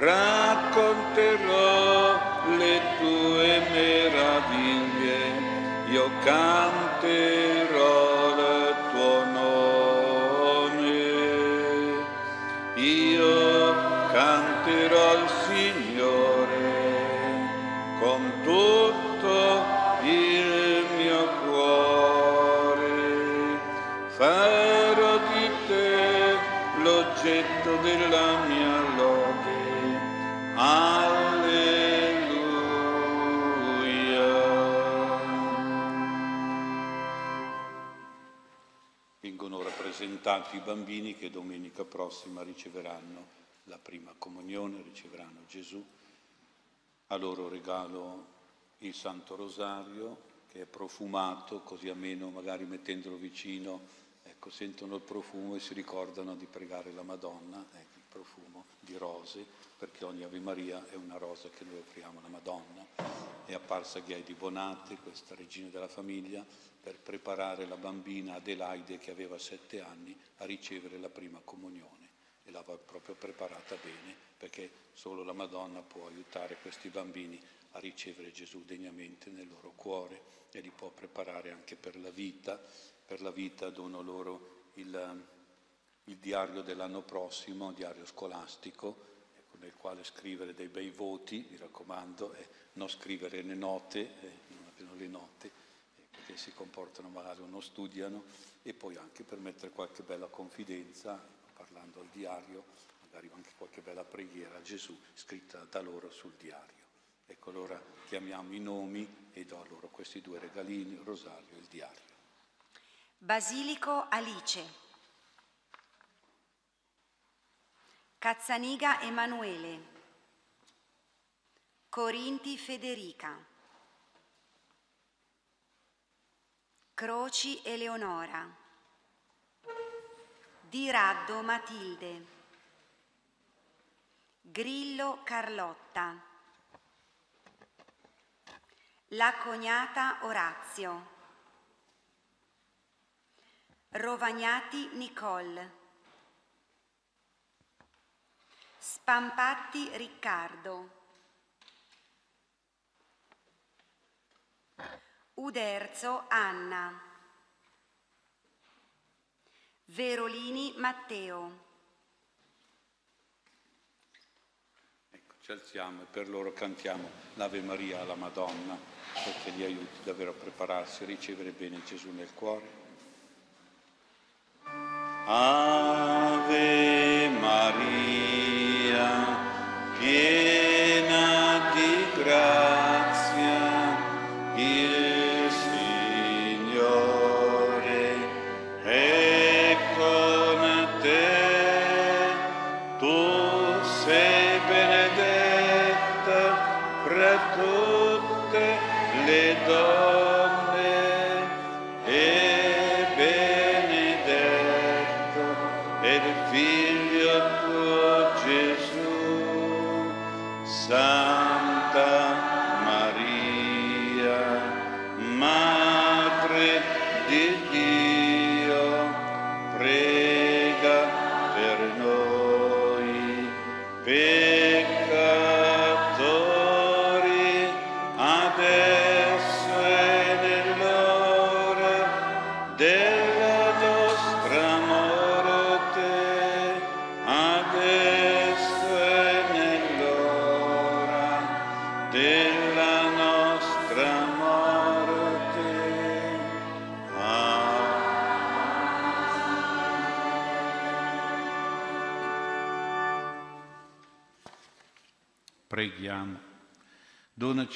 racconterò le tue meraviglie, io canterò i bambini che domenica prossima riceveranno la prima comunione, riceveranno Gesù. A loro regalo il Santo Rosario che è profumato, così almeno magari mettendolo vicino, ecco, sentono il profumo e si ricordano di pregare la Madonna, ecco, profumo di rose, perché ogni Ave Maria è una rosa che noi offriamo alla Madonna. È apparsa Ghia di Bonate, questa regina della famiglia, per preparare la bambina Adelaide che aveva sette anni a ricevere la prima comunione e l'aveva proprio preparata bene perché solo la Madonna può aiutare questi bambini a ricevere Gesù degnamente nel loro cuore e li può preparare anche per la vita. Per la vita dono loro il, il diario dell'anno prossimo, un diario scolastico, nel quale scrivere dei bei voti, mi raccomando, e non scrivere le note, eh, non abbiano le note, eh, perché si comportano magari o non studiano, e poi anche per mettere qualche bella confidenza, parlando al diario, magari anche qualche bella preghiera a Gesù scritta da loro sul diario. Ecco, allora chiamiamo i nomi e do loro questi due regalini, il rosario e il diario. Basilico Alice. Cazzaniga Emanuele. Corinti Federica. Croci Eleonora. Di Raddo Matilde. Grillo Carlotta. La cognata Orazio. Rovagnati Nicole. Spampatti Riccardo. Uderzo Anna. Verolini Matteo. Ecco, ci alziamo e per loro cantiamo l'Ave Maria alla Madonna perché li aiuti davvero a prepararsi a ricevere bene Gesù nel cuore. Ave Maria,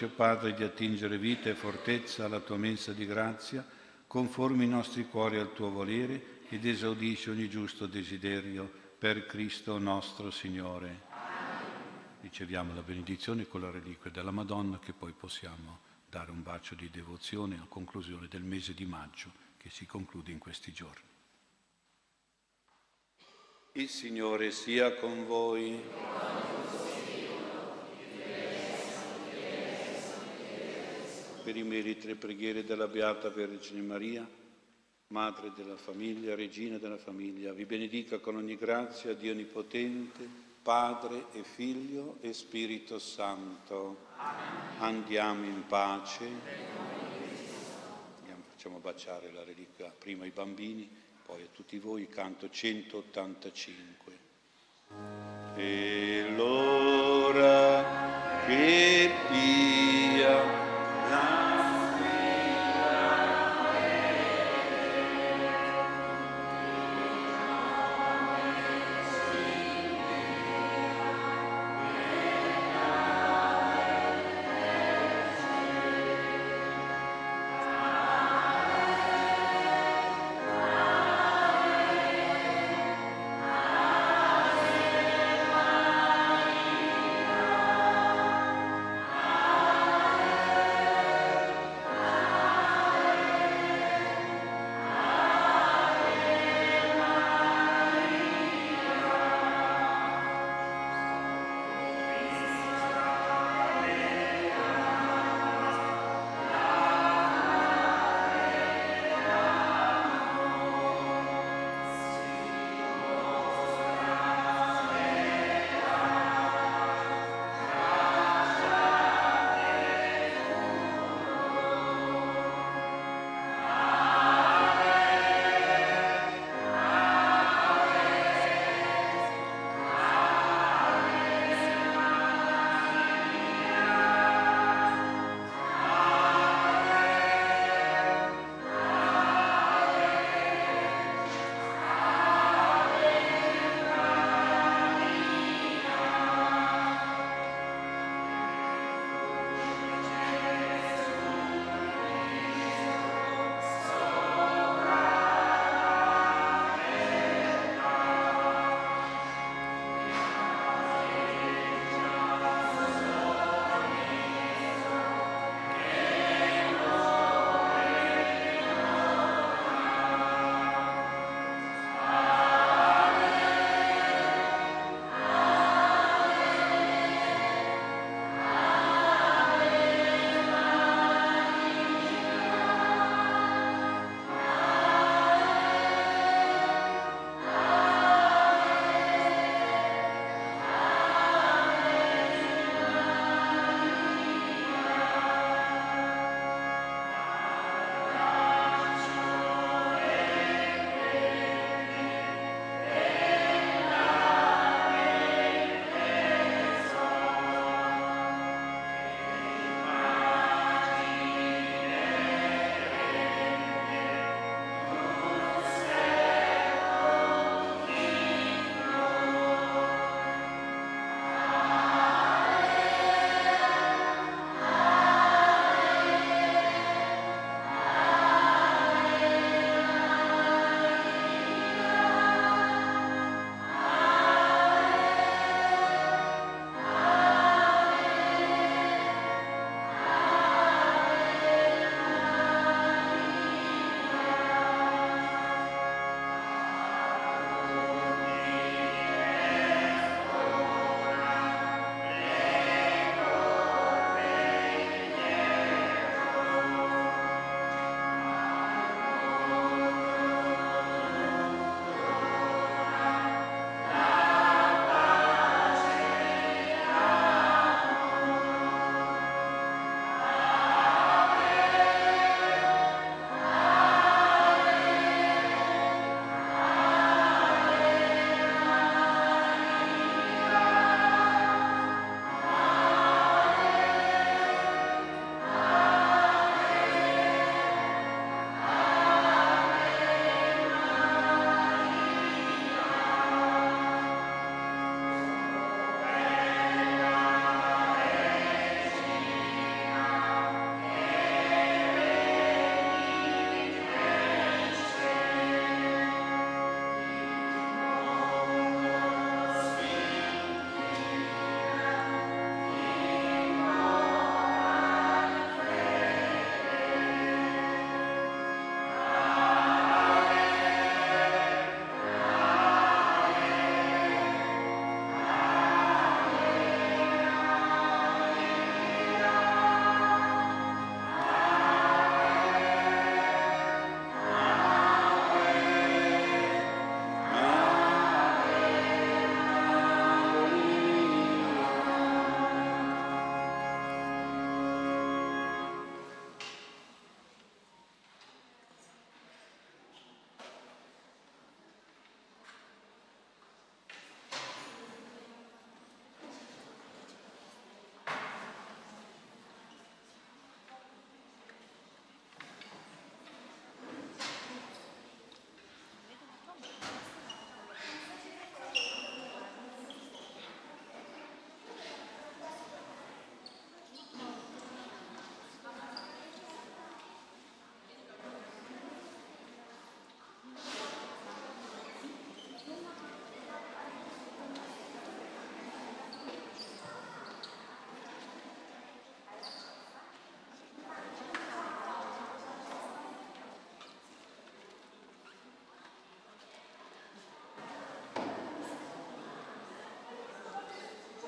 Donaci, Padre, di attingere vita e fortezza alla tua mensa di grazia, conformi i nostri cuori al tuo volere ed esaudisci ogni giusto desiderio per Cristo nostro Signore. Riceviamo la benedizione con la reliquia della Madonna che poi possiamo dare un bacio di devozione a conclusione del mese di maggio che si conclude in questi giorni. Il Signore sia con voi. Per i meriti e preghiere della Beata Vergine Maria, Madre della famiglia, Regina della famiglia, vi benedica con ogni grazia Dio Onnipotente, Padre e Figlio e Spirito Santo. Andiamo in pace. Andiamo, facciamo baciare la reliquia prima ai bambini, poi a tutti voi, canto 185. E l'ora che